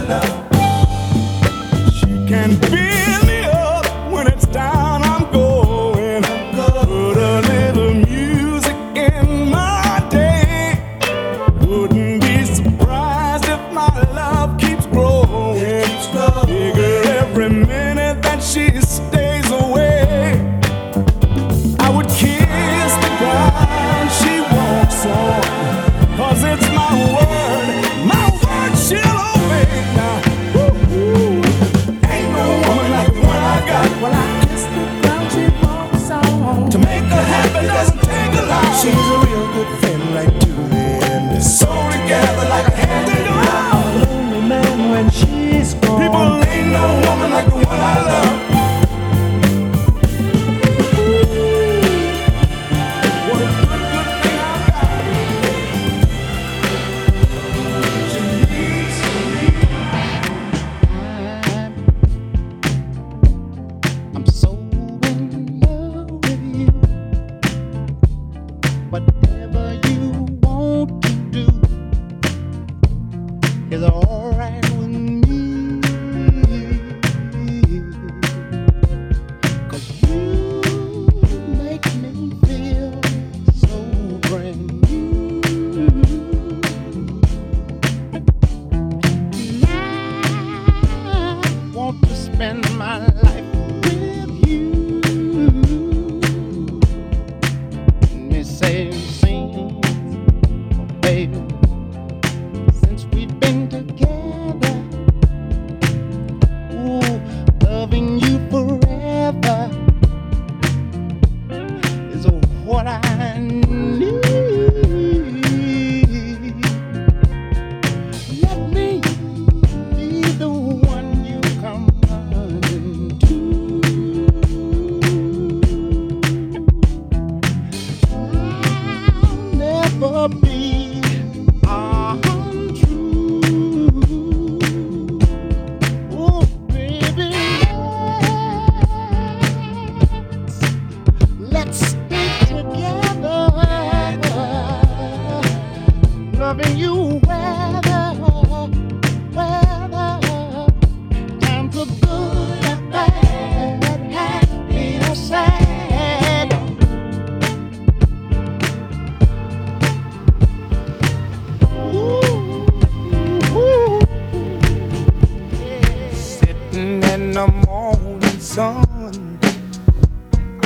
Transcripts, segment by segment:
love.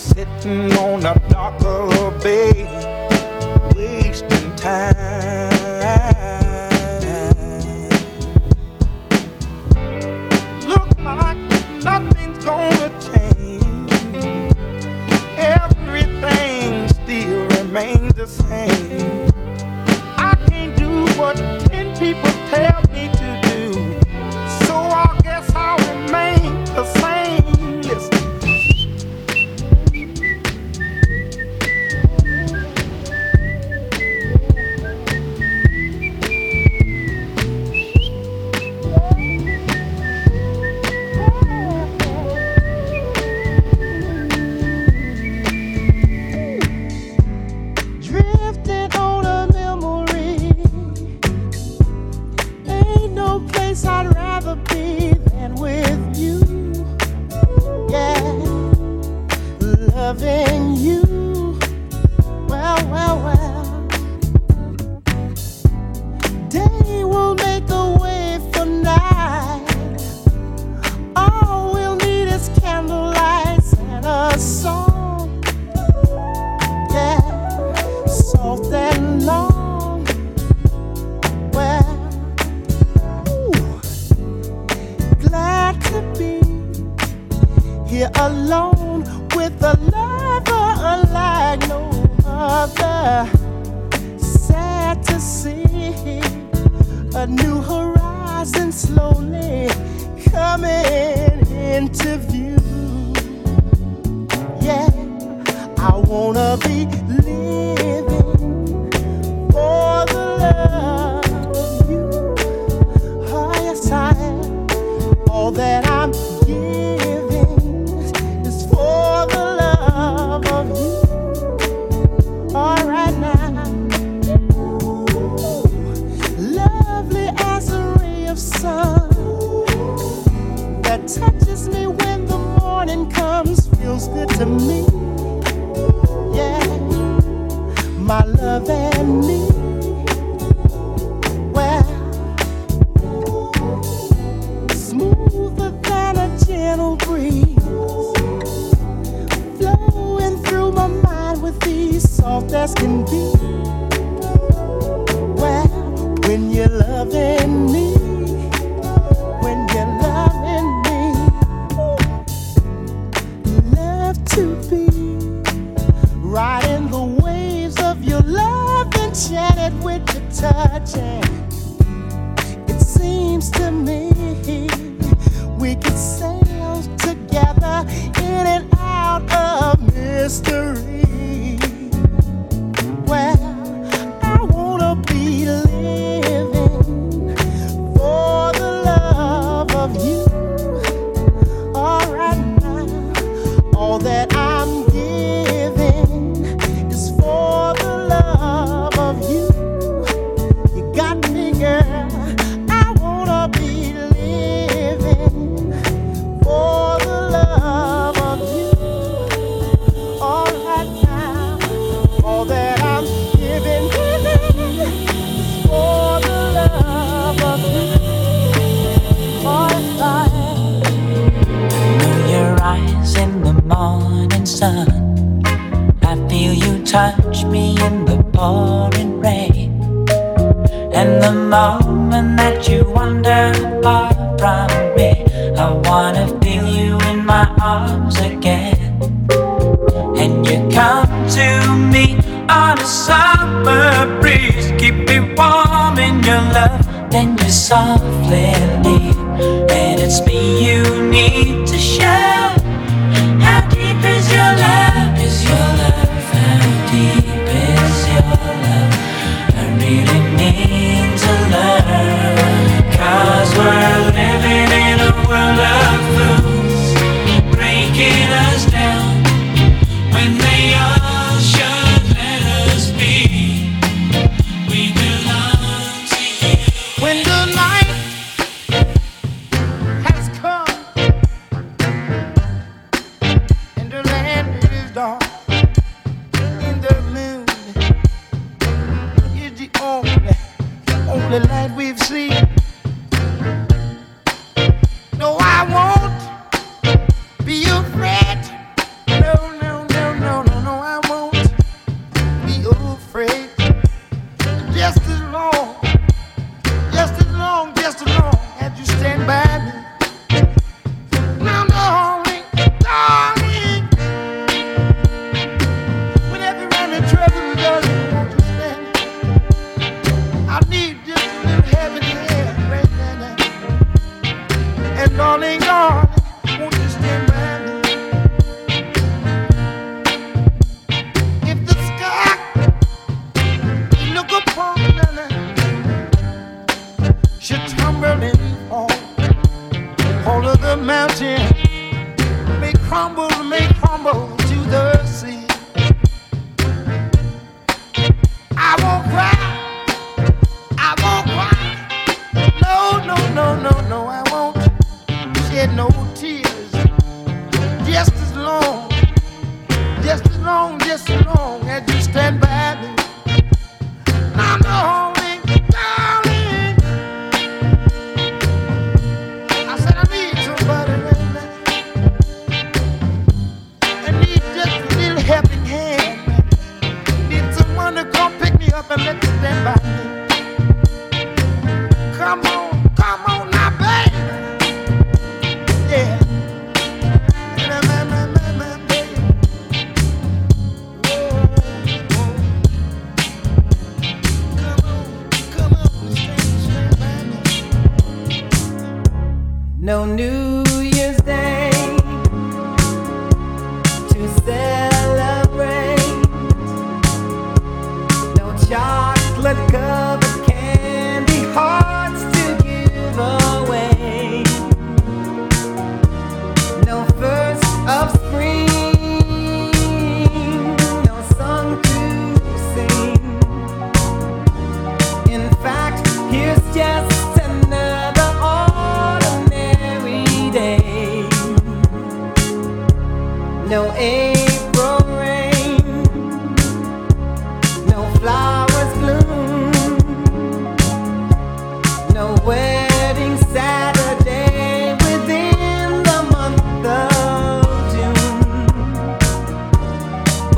sitting on a dock of a bay, wasting time.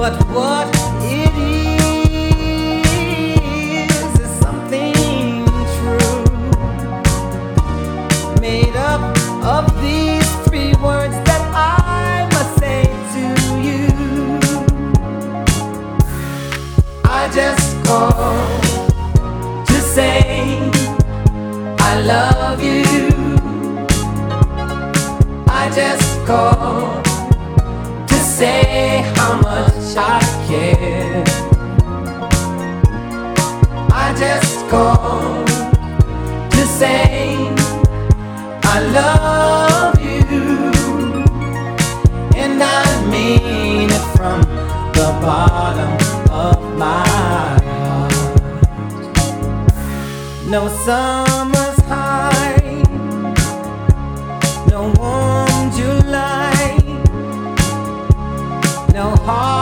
but what it is is something true, made up of these three words that I must say to you. I just called to say I love you. I just called. I just called to say I love you, and I mean it from the bottom of my heart. No summer's high, no warm July no heart.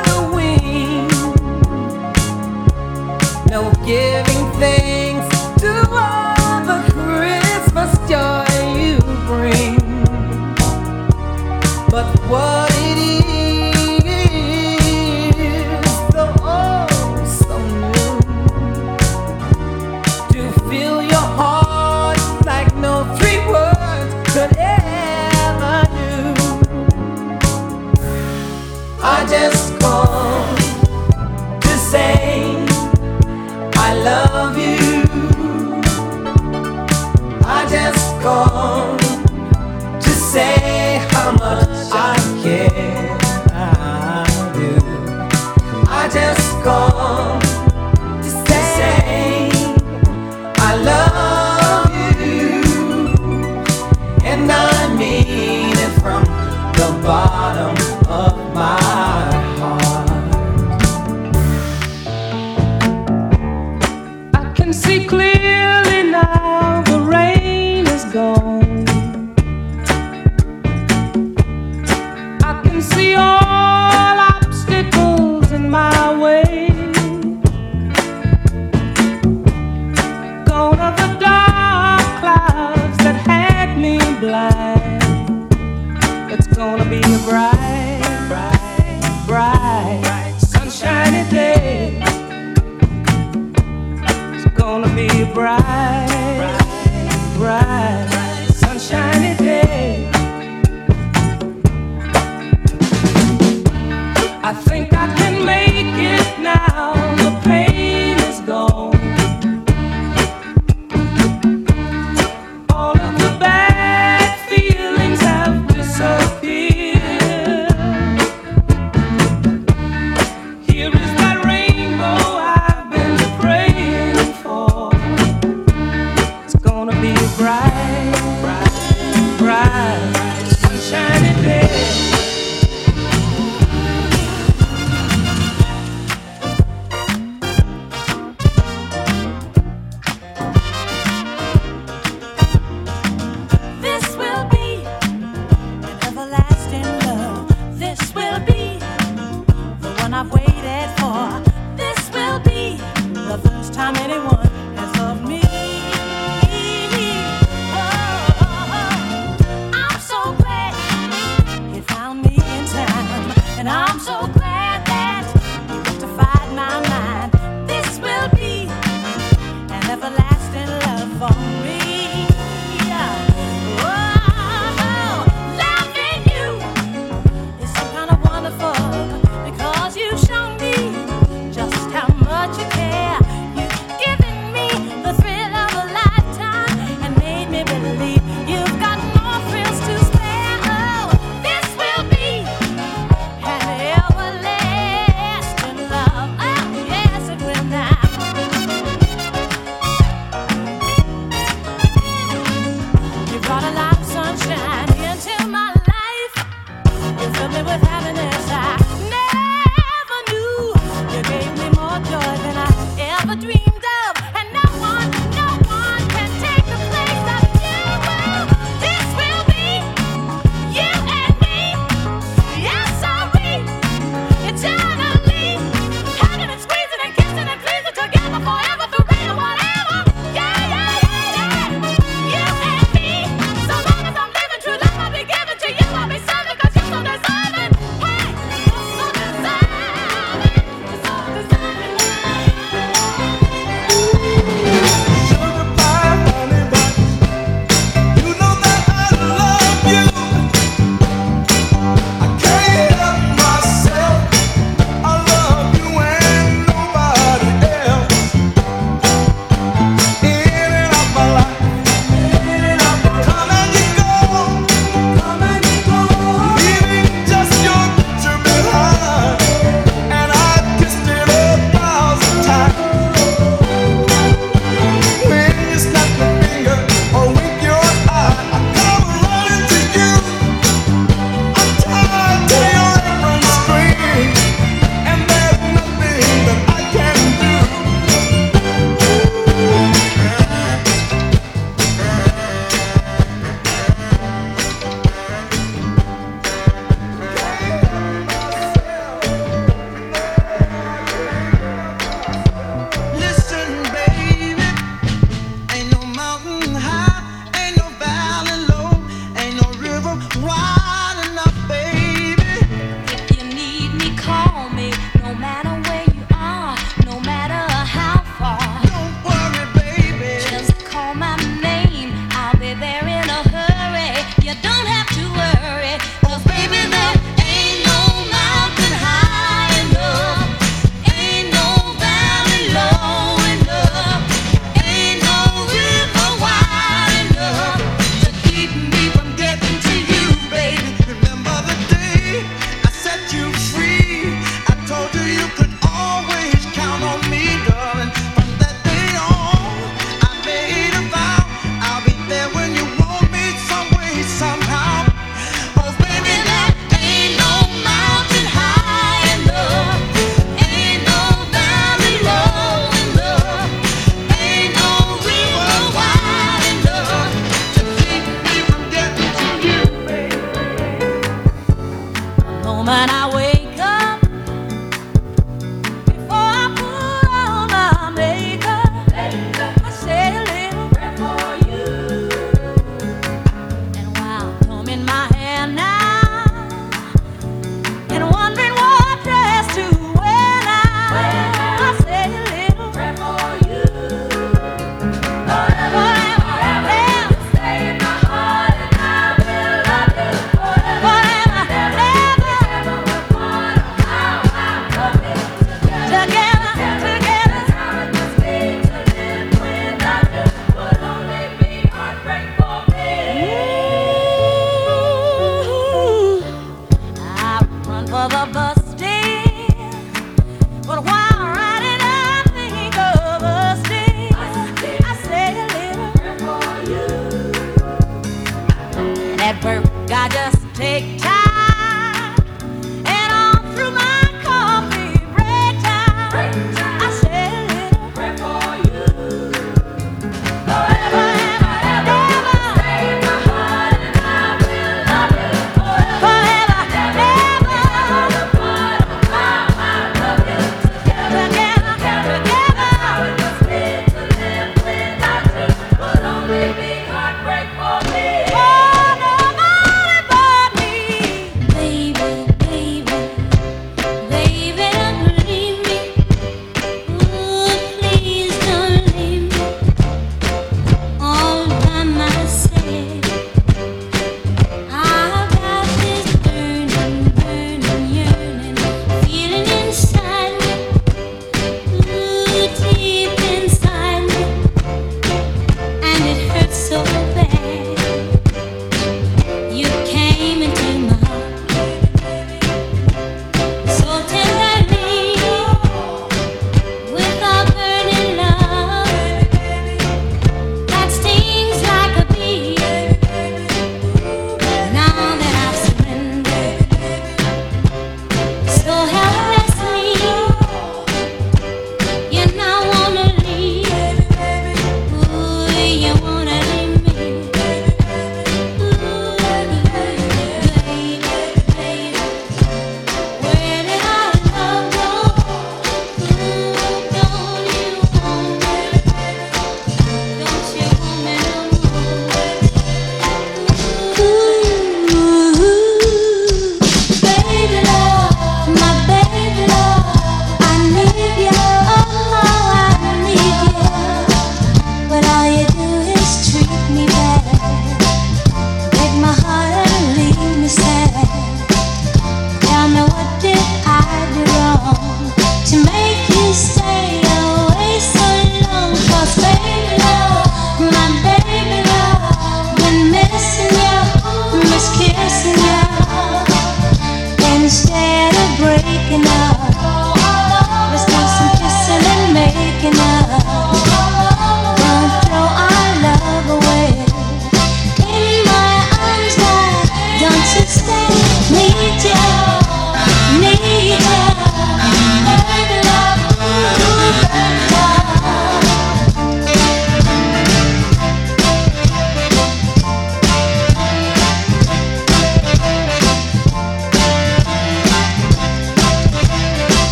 world.